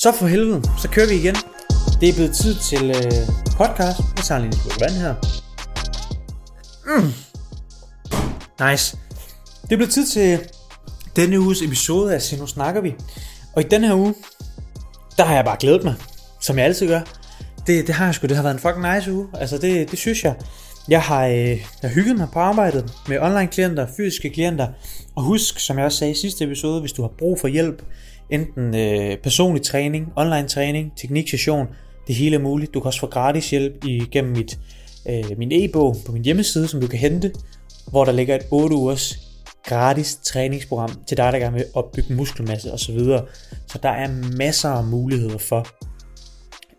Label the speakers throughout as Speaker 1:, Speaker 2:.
Speaker 1: Så for helvede, så kører vi igen. Det er blevet tid til øh, podcast. Jeg tager lige en vand her. Mm. Nice. Det er blevet tid til denne uges episode af Se Nu Snakker Vi. Og i denne her uge, der har jeg bare glædet mig, som jeg altid gør. Det, det har jeg sgu, det har været en fucking nice uge. Altså det, det synes jeg. Jeg har, øh, jeg har hygget mig på arbejdet med online klienter, fysiske klienter. Og husk, som jeg også sagde i sidste episode, hvis du har brug for hjælp, enten øh, personlig træning, online træning, tekniksession, det hele er muligt. Du kan også få gratis hjælp igennem mit, øh, min e-bog på min hjemmeside, som du kan hente, hvor der ligger et 8 ugers gratis træningsprogram til dig, der gerne vil opbygge muskelmasse osv. Så der er masser af muligheder for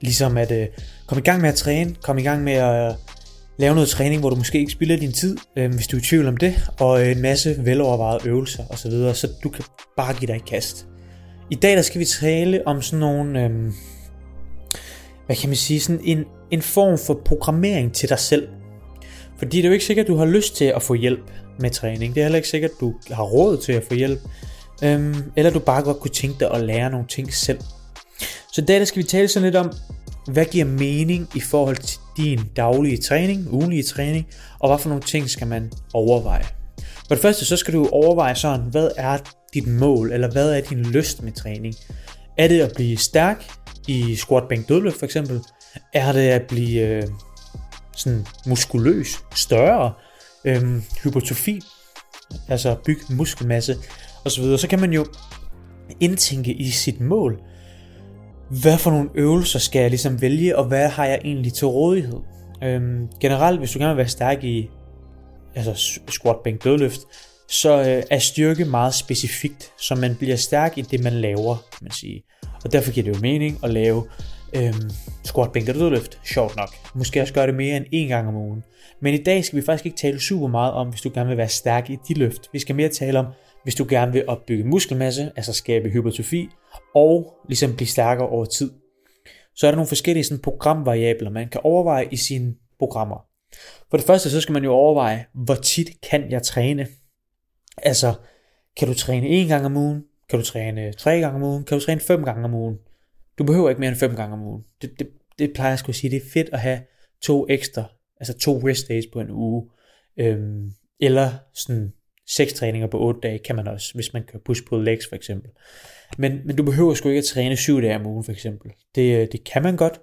Speaker 1: ligesom at øh, komme i gang med at træne, komme i gang med at øh, lave noget træning, hvor du måske ikke spilder din tid, øh, hvis du er i tvivl om det, og øh, en masse velovervejede øvelser osv., så, så du kan bare give dig et kast. I dag der skal vi tale om sådan nogle, øh, hvad kan man sige, sådan en, en form for programmering til dig selv. Fordi det er jo ikke sikkert, at du har lyst til at få hjælp med træning. Det er heller ikke sikkert, at du har råd til at få hjælp. Øhm, eller du bare godt kunne tænke dig at lære nogle ting selv. Så i dag der skal vi tale sådan lidt om, hvad giver mening i forhold til din daglige træning, ugenlige træning, og hvad for nogle ting skal man overveje. For det første, så skal du overveje sådan, hvad er dit mål, eller hvad er din lyst med træning? Er det at blive stærk i squat, bænk, dødløft for eksempel? Er det at blive øh, sådan muskuløs, større, øh, hypotrofi, altså bygge muskelmasse osv., så kan man jo indtænke i sit mål, hvad for nogle øvelser skal jeg ligesom vælge, og hvad har jeg egentlig til rådighed? Øhm, generelt, hvis du gerne vil være stærk i altså squat, bænk, dødløft, så øh, er styrke meget specifikt, så man bliver stærk i det, man laver, kan man sige. Og derfor giver det jo mening at lave øhm, squat, bænk og dødløft, sjovt nok. Måske også gøre det mere end en gang om ugen. Men i dag skal vi faktisk ikke tale super meget om, hvis du gerne vil være stærk i de løft. Vi skal mere tale om, hvis du gerne vil opbygge muskelmasse, altså skabe hypertrofi, og ligesom blive stærkere over tid. Så er der nogle forskellige sådan, programvariabler, man kan overveje i sine programmer. For det første, så skal man jo overveje, hvor tit kan jeg træne? Altså, kan du træne en gang om ugen? Kan du træne tre gange om ugen? Kan du træne fem gange om ugen? Du behøver ikke mere end fem gange om ugen. Det, det, det plejer jeg at sige, det er fedt at have to ekstra, altså to rest days på en uge. Øhm, eller sådan seks træninger på otte dage kan man også, hvis man kører push pull legs for eksempel. Men, men du behøver sgu ikke at træne 7 dage om ugen for eksempel. Det, øh, det kan man godt,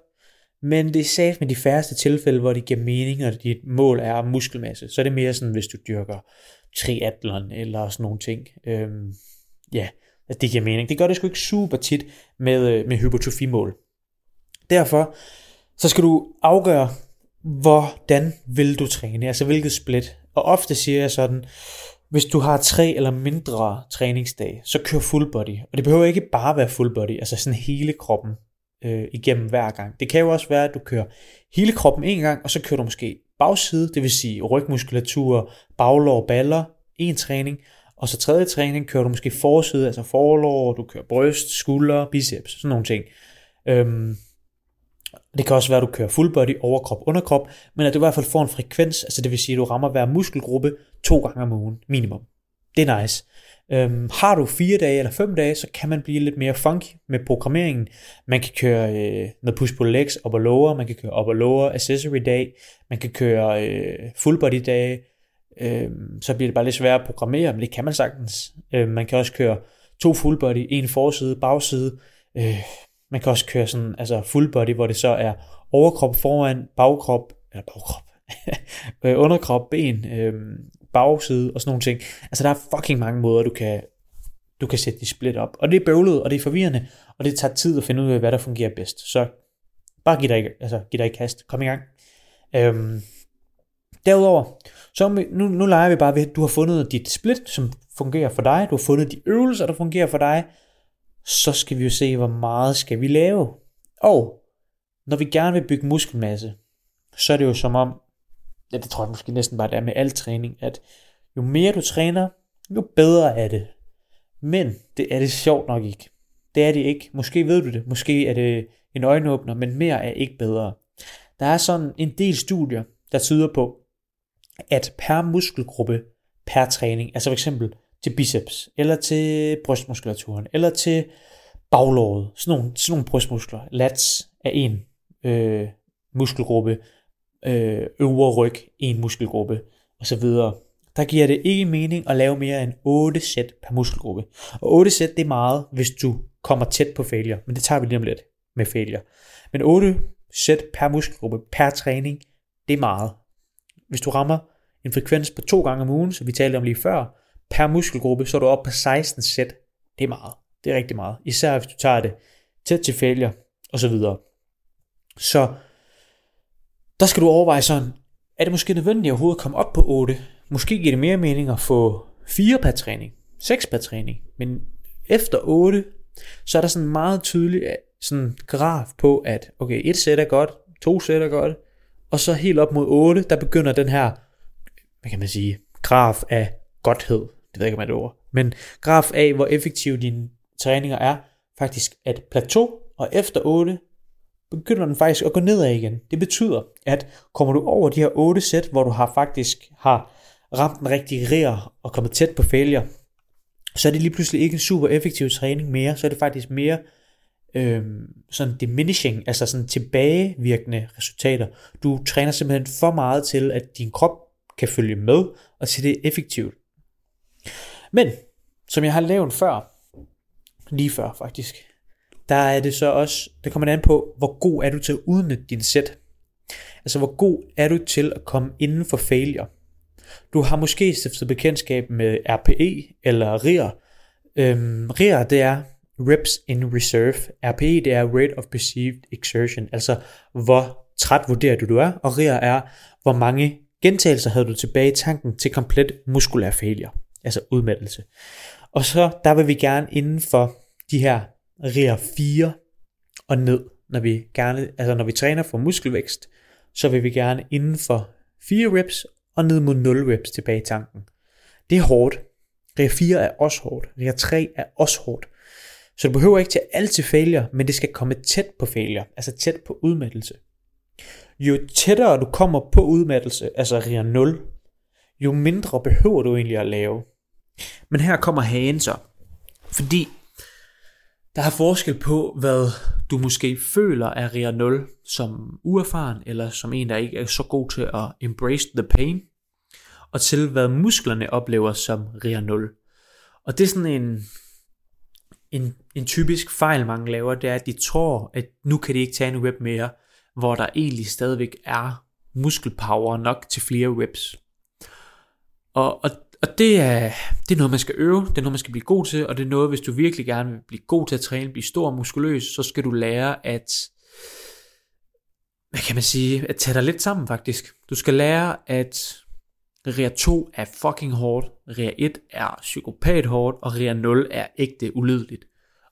Speaker 1: men det er safe med de færreste tilfælde, hvor det giver mening, og dit mål er muskelmasse. Så er det mere sådan, hvis du dyrker triathlon eller sådan nogle ting. Øhm, ja, altså, det giver mening. Det gør det sgu ikke super tit med, øh, med hypotrofimål. Derfor så skal du afgøre, hvordan vil du træne, altså hvilket split. Og ofte siger jeg sådan, hvis du har tre eller mindre træningsdage, så kør full body. Og det behøver ikke bare være full body, altså sådan hele kroppen øh, igennem hver gang. Det kan jo også være, at du kører hele kroppen en gang, og så kører du måske bagside, det vil sige rygmuskulatur, baglår, baller, en træning, og så tredje træning kører du måske forside, altså forlår, du kører bryst, skulder, biceps, sådan nogle ting. Øhm, det kan også være, at du kører full body, overkrop, underkrop, men at du i hvert fald får en frekvens, altså det vil sige, at du rammer hver muskelgruppe to gange om ugen, minimum. Det er nice. Øhm, har du fire dage eller fem dage, så kan man blive lidt mere funky med programmeringen. Man kan køre øh, noget push pull legs op og lower, man kan køre op og lower accessory dag, man kan køre øh, full body dage, øh, så bliver det bare lidt sværere at programmere, men det kan man sagtens. Øh, man kan også køre to full body, en forside, bagside, øh, man kan også køre sådan, altså full body, hvor det så er overkrop foran, bagkrop, eller bagkrop, øh, underkrop, ben, øh, bagside og sådan nogle ting. Altså der er fucking mange måder, du kan, du kan sætte de split op. Og det er bøvlet, og det er forvirrende, og det tager tid at finde ud af, hvad der fungerer bedst. Så bare giv dig, altså, giv dig i kast. Kom i gang. Øhm, derudover, så nu, nu leger vi bare ved, at du har fundet dit split, som fungerer for dig. Du har fundet de øvelser, der fungerer for dig så skal vi jo se, hvor meget skal vi lave. Og når vi gerne vil bygge muskelmasse, så er det jo som om, ja, det tror jeg måske næsten bare det er med al træning, at jo mere du træner, jo bedre er det. Men det er det sjovt nok ikke. Det er det ikke. Måske ved du det. Måske er det en øjenåbner, men mere er ikke bedre. Der er sådan en del studier, der tyder på, at per muskelgruppe per træning, altså for eksempel til biceps, eller til brystmuskulaturen, eller til baglåret, sådan nogle, sådan nogle brystmuskler. Lats er en øh, muskelgruppe, øh, øvre ryg en muskelgruppe, osv. Der giver det ikke mening at lave mere end 8 sæt per muskelgruppe. Og 8 sæt det er meget, hvis du kommer tæt på failure, men det tager vi lige om lidt med failure. Men 8 sæt per muskelgruppe per træning, det er meget. Hvis du rammer en frekvens på to gange om ugen, som vi talte om lige før, per muskelgruppe, så er du oppe på 16 sæt. Det er meget. Det er rigtig meget. Især hvis du tager det tæt til failure, og så videre. Så der skal du overveje sådan, er det måske nødvendigt at overhovedet komme op på 8? Måske giver det mere mening at få 4 per træning, 6 per træning, men efter 8, så er der sådan meget tydelig øh, sådan graf på, at okay, et sæt er godt, to sæt er godt, og så helt op mod 8, der begynder den her, hvad kan man sige, graf af godhed, det ved jeg ikke om det ord, men graf af, hvor effektive dine træninger er, faktisk at plateau, og efter 8, begynder den faktisk at gå nedad igen. Det betyder, at kommer du over de her 8 sæt, hvor du har faktisk har ramt den rigtige rear og kommet tæt på failure, så er det lige pludselig ikke en super effektiv træning mere, så er det faktisk mere øh, sådan diminishing, altså sådan tilbagevirkende resultater. Du træner simpelthen for meget til, at din krop kan følge med, og til det er effektivt. Men, som jeg har lavet før, lige før faktisk, der er det så også, det kommer an på, hvor god er du til at udnytte din sæt. Altså, hvor god er du til at komme inden for failure. Du har måske stiftet bekendtskab med RPE eller RIR. Øhm, RIR, det er Reps in Reserve. RPE, det er Rate of Perceived Exertion, altså hvor træt vurderer du, du er, og RIR er, hvor mange gentagelser havde du tilbage i tanken til komplet muskulær failure, altså udmattelse. Og så der vil vi gerne inden for de her RIR 4 og ned, når vi gerne, altså når vi træner for muskelvækst, så vil vi gerne inden for 4 reps og ned mod 0 reps tilbage i tanken. Det er hårdt. RIR 4 er også hårdt. RIR 3 er også hårdt. Så du behøver ikke til alt til failure, men det skal komme tæt på failure, altså tæt på udmattelse. Jo tættere du kommer på udmattelse, altså RIR 0, jo mindre behøver du egentlig at lave. Men her kommer hagen så. Fordi der er forskel på, hvad du måske føler er RIR 0 som uerfaren, eller som en, der ikke er så god til at embrace the pain, og til hvad musklerne oplever som RIR 0. Og det er sådan en, en, en typisk fejl, mange laver, det er, at de tror, at nu kan de ikke tage en rep mere, hvor der egentlig stadigvæk er muskelpower nok til flere reps. Og, og og det er, det er noget, man skal øve, det er noget, man skal blive god til, og det er noget, hvis du virkelig gerne vil blive god til at træne, blive stor og muskuløs, så skal du lære at, hvad kan man sige, at tage dig lidt sammen faktisk. Du skal lære, at REA 2 er fucking hårdt, REA 1 er psykopat hårdt, og REA 0 er ægte ulideligt.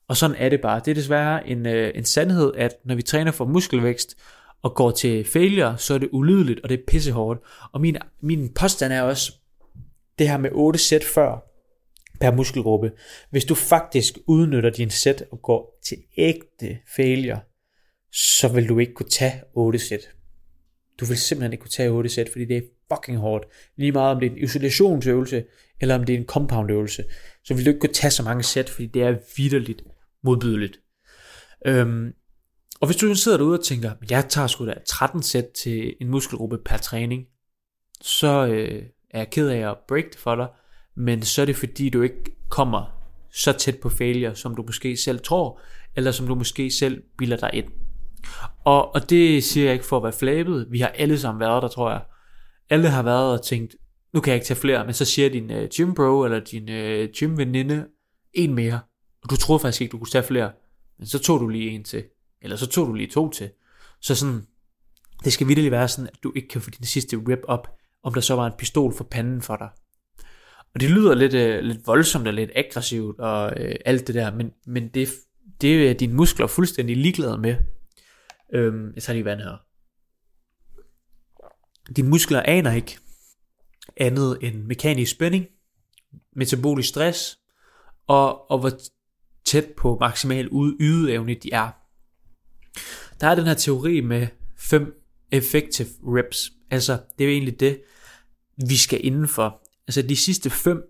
Speaker 1: Og sådan er det bare. Det er desværre en, øh, en sandhed, at når vi træner for muskelvækst, og går til failure, så er det ulydeligt, og det er pissehårdt. Og min, min påstand er også, det her med 8 sæt før per muskelgruppe. Hvis du faktisk udnytter din sæt og går til ægte failure, så vil du ikke kunne tage 8 sæt. Du vil simpelthen ikke kunne tage 8 sæt, fordi det er fucking hårdt. Lige meget om det er en isolationsøvelse, eller om det er en compoundøvelse, så vil du ikke kunne tage så mange sæt, fordi det er vidderligt modbydeligt. Øhm, og hvis du sidder derude og tænker, jeg tager sgu da 13 sæt til en muskelgruppe per træning, så, øh, er jeg ked af at break det for dig, men så er det fordi, du ikke kommer så tæt på failure, som du måske selv tror, eller som du måske selv bilder dig ind. Og, og det siger jeg ikke for at være flabet. Vi har alle sammen været der, tror jeg. Alle har været og tænkt, nu kan jeg ikke tage flere, men så siger din øh, gym bro eller din øh, gym veninde en mere, og du troede faktisk ikke, du kunne tage flere, men så tog du lige en til, eller så tog du lige to til. Så sådan, det skal virkelig være sådan, at du ikke kan få din sidste rip op om der så var en pistol for panden for dig. Og det lyder lidt, øh, lidt voldsomt og lidt aggressivt og øh, alt det der, men, men det, det er dine muskler fuldstændig ligeglade med. Øhm, jeg tager lige vand her. Dine muskler aner ikke andet end mekanisk spænding, metabolisk stress, og, og hvor tæt på maksimal ydeevne de er. Der er den her teori med fem effective reps. Altså, det er jo egentlig det, vi skal indenfor. Altså de sidste fem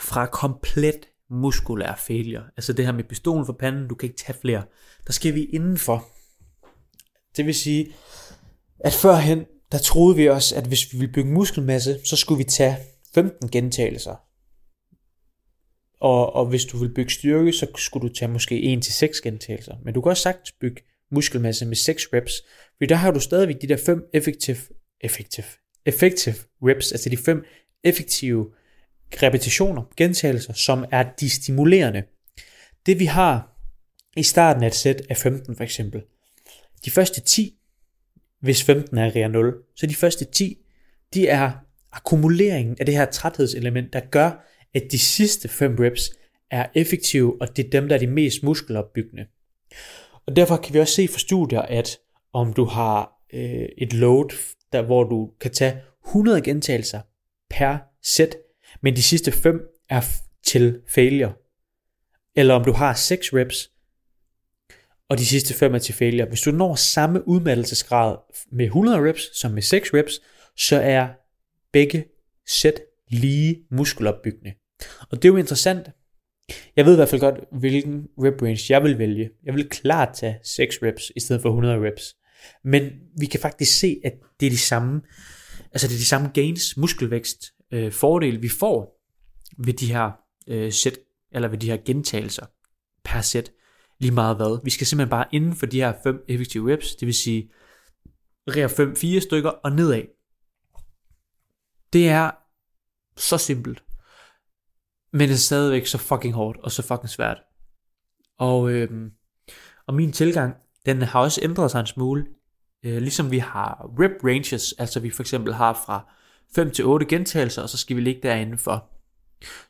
Speaker 1: fra komplet muskulær failure. Altså det her med pistolen for panden, du kan ikke tage flere. Der skal vi indenfor. Det vil sige, at førhen, der troede vi også, at hvis vi ville bygge muskelmasse, så skulle vi tage 15 gentagelser. Og, og hvis du vil bygge styrke, så skulle du tage måske 1-6 gentagelser. Men du kan også sagtens bygge muskelmasse med 6 reps, fordi der har du stadigvæk de der 5 effektive, effektive, effective reps, altså de 5 effektive repetitioner, gentagelser, som er de stimulerende. Det vi har i starten af et sæt af 15 for eksempel. De første 10, hvis 15 er rea 0, så de første 10, de er akkumuleringen af det her træthedselement, der gør, at de sidste 5 reps er effektive, og det er dem, der er de mest muskelopbyggende. Og derfor kan vi også se fra studier, at om du har øh, et load, der hvor du kan tage 100 gentagelser per sæt, men de sidste 5 er til failure. Eller om du har 6 reps, og de sidste 5 er til failure. Hvis du når samme udmattelsesgrad med 100 reps som med 6 reps, så er begge sæt lige muskelopbyggende. Og det er jo interessant. Jeg ved i hvert fald godt, hvilken rep range jeg vil vælge. Jeg vil klart tage 6 reps i stedet for 100 reps. Men vi kan faktisk se, at det er de samme, altså det er de samme gains, muskelvækst, øh, fordele, vi får ved de her øh, sæt, eller ved de her gentagelser per sæt, lige meget hvad. Vi skal simpelthen bare inden for de her fem effektive reps, det vil sige rer 5 4 stykker og nedad. Det er så simpelt. Men det er stadigvæk så fucking hårdt og så fucking svært. Og, øh, og min tilgang, den har også ændret sig en smule. Øh, ligesom vi har rep ranges, altså vi for eksempel har fra 5 til 8 gentagelser, og så skal vi ligge derinde for.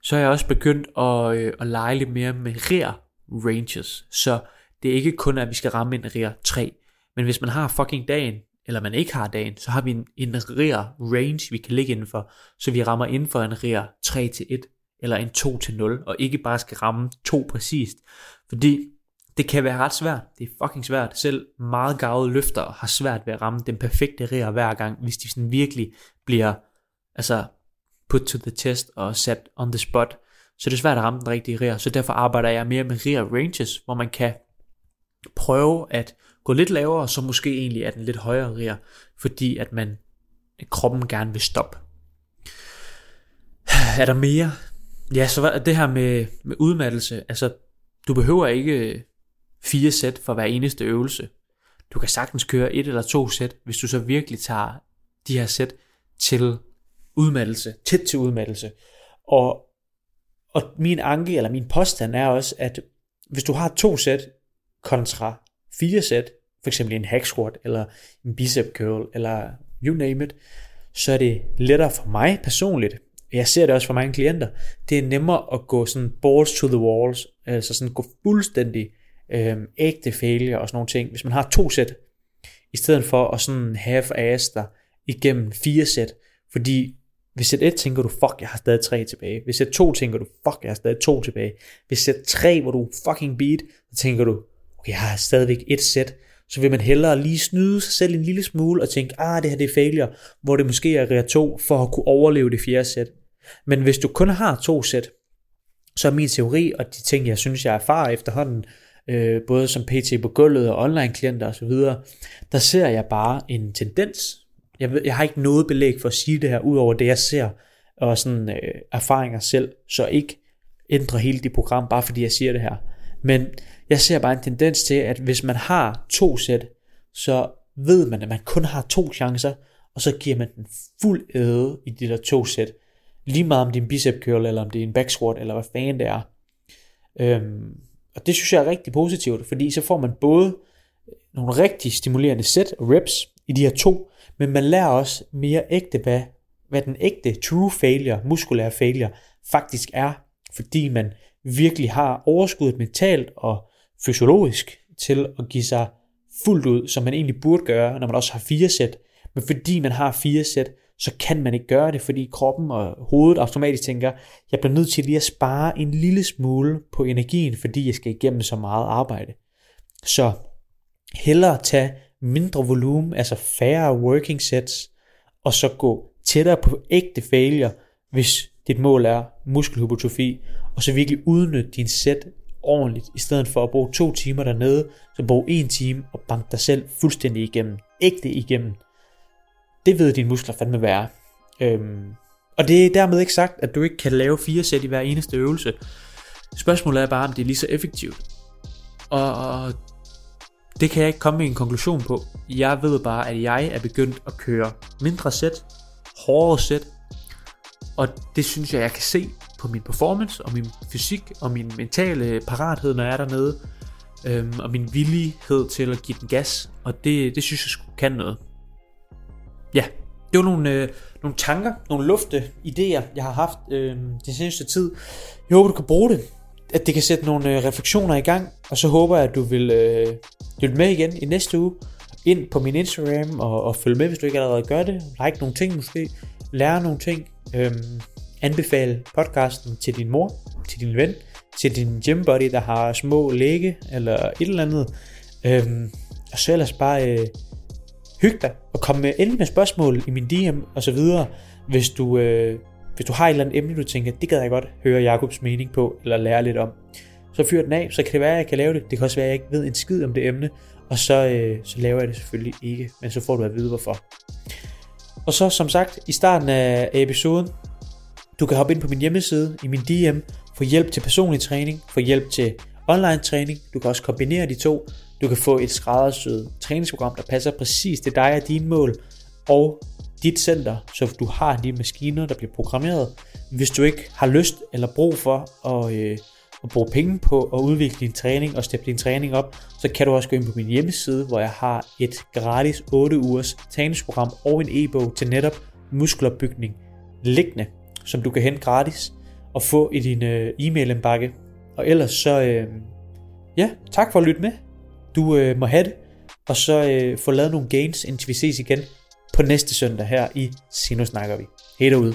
Speaker 1: Så er jeg også begyndt at, øh, at lege lidt mere med rear ranges. Så det er ikke kun, at vi skal ramme en rear 3. Men hvis man har fucking dagen, eller man ikke har dagen, så har vi en, en rear range, vi kan ligge indenfor. Så vi rammer inden for en rear 3 til 1, eller en 2 til 0, og ikke bare skal ramme to præcist. Fordi det kan være ret svært. Det er fucking svært. Selv meget gavede løfter har svært ved at ramme den perfekte rear hver gang, hvis de sådan virkelig bliver altså put to the test og sat on the spot. Så det er svært at ramme den rigtige rear. Så derfor arbejder jeg mere med rear ranges, hvor man kan prøve at gå lidt lavere, så måske egentlig er den lidt højere rear, fordi at man kroppen gerne vil stoppe. Er der mere? Ja, så var det her med, med udmattelse. Altså, du behøver ikke fire sæt for hver eneste øvelse. Du kan sagtens køre et eller to sæt, hvis du så virkelig tager de her sæt til udmattelse, tæt til udmattelse. Og, og min anke, eller min påstand er også, at hvis du har to sæt kontra fire sæt, for eksempel en hack squat, eller en bicep curl, eller you name it, så er det lettere for mig personligt, jeg ser det også for mange klienter, det er nemmere at gå sådan balls to the walls, altså sådan gå fuldstændig øh, ægte failure og sådan nogle ting, hvis man har to sæt, i stedet for at sådan have ass der igennem fire sæt, fordi hvis sæt 1 tænker du, fuck, jeg har stadig tre tilbage. Hvis sæt 2 tænker du, fuck, jeg har stadig to tilbage. Hvis sæt 3, hvor du fucking beat, så tænker du, okay, jeg har stadigvæk et sæt. Så vil man hellere lige snyde sig selv en lille smule og tænke, ah, det her det er failure, hvor det måske er rea 2 for at kunne overleve det fjerde sæt. Men hvis du kun har to sæt, så er min teori, og de ting, jeg synes, jeg erfarer efterhånden, øh, både som PT på gulvet og online klienter osv., der ser jeg bare en tendens jeg, ved, jeg har ikke noget belæg for at sige det her, udover det jeg ser, og sådan øh, erfaringer selv, så ikke ændre hele dit program, bare fordi jeg siger det her. Men jeg ser bare en tendens til, at hvis man har to sæt, så ved man, at man kun har to chancer, og så giver man den fuld æde i de der to sæt. Lige meget om det er en bicep curl, eller om det er en back squat, eller hvad fanden det er. Øhm, og det synes jeg er rigtig positivt, fordi så får man både nogle rigtig stimulerende sæt og reps i de her to, men man lærer også mere ægte, hvad, hvad den ægte true failure, muskulær failure, faktisk er, fordi man virkelig har overskuddet mentalt og fysiologisk til at give sig fuldt ud, som man egentlig burde gøre, når man også har fire sæt. Men fordi man har fire sæt, så kan man ikke gøre det, fordi kroppen og hovedet automatisk tænker, jeg bliver nødt til lige at spare en lille smule på energien, fordi jeg skal igennem så meget arbejde. Så hellere tage mindre volumen, altså færre working sets, og så gå tættere på ægte failure, hvis dit mål er muskelhypotrofi, og så virkelig udnytte din sæt ordentligt, i stedet for at bruge to timer dernede, så brug en time og bank dig selv fuldstændig igennem, ægte igennem. Det ved dine muskler fandme være. Øhm, og det er dermed ikke sagt, at du ikke kan lave fire sæt i hver eneste øvelse. Spørgsmålet er bare, om det er lige så effektivt. Og det kan jeg ikke komme med en konklusion på. Jeg ved bare, at jeg er begyndt at køre mindre sæt, hårdere sæt, og det synes jeg, jeg kan se på min performance og min fysik og min mentale parathed, når jeg er dernede. Øhm, og min villighed til at give den gas. Og det, det synes jeg skulle kan noget. Ja, det var nogle, øh, nogle tanker, nogle lufte idéer, jeg har haft øh, den seneste tid. Jeg håber, du kan bruge det. At det kan sætte nogle øh, refleksioner i gang. Og så håber jeg, at du vil øh, lytte med igen i næste uge. Ind på min Instagram og, og følge med, hvis du ikke allerede gør det. Like nogle ting måske. Lære nogle ting. Øh, anbefale podcasten til din mor, til din ven, til din gym buddy, der har små læge eller et eller andet. Øh, og så ellers bare øh, hygge dig og komme med, endelig med spørgsmål i min DM og så videre, hvis du, øh, hvis du har et eller andet emne, du tænker, det gad jeg godt høre Jakobs mening på, eller lære lidt om. Så fyr den af, så kan det være, at jeg kan lave det. Det kan også være, at jeg ikke ved en skid om det emne, og så, øh, så laver jeg det selvfølgelig ikke, men så får du at vide, hvorfor. Og så som sagt, i starten af episoden, du kan hoppe ind på min hjemmeside, i min DM, få hjælp til personlig træning, få hjælp til online træning. Du kan også kombinere de to. Du kan få et skræddersyet træningsprogram, der passer præcis til dig og dine mål, og dit center, så du har de maskiner, der bliver programmeret. Hvis du ikke har lyst eller brug for at, øh, at bruge penge på at udvikle din træning og steppe din træning op, så kan du også gå ind på min hjemmeside, hvor jeg har et gratis 8 ugers træningsprogram og en e-bog til netop muskelopbygning liggende som du kan hente gratis og få i din øh, e-mail-indbakke. Og ellers så, øh, ja, tak for at lytte med. Du øh, må have det, og så øh, få lavet nogle gains, indtil vi ses igen på næste søndag her i Sino Snakker Vi. Hej derude.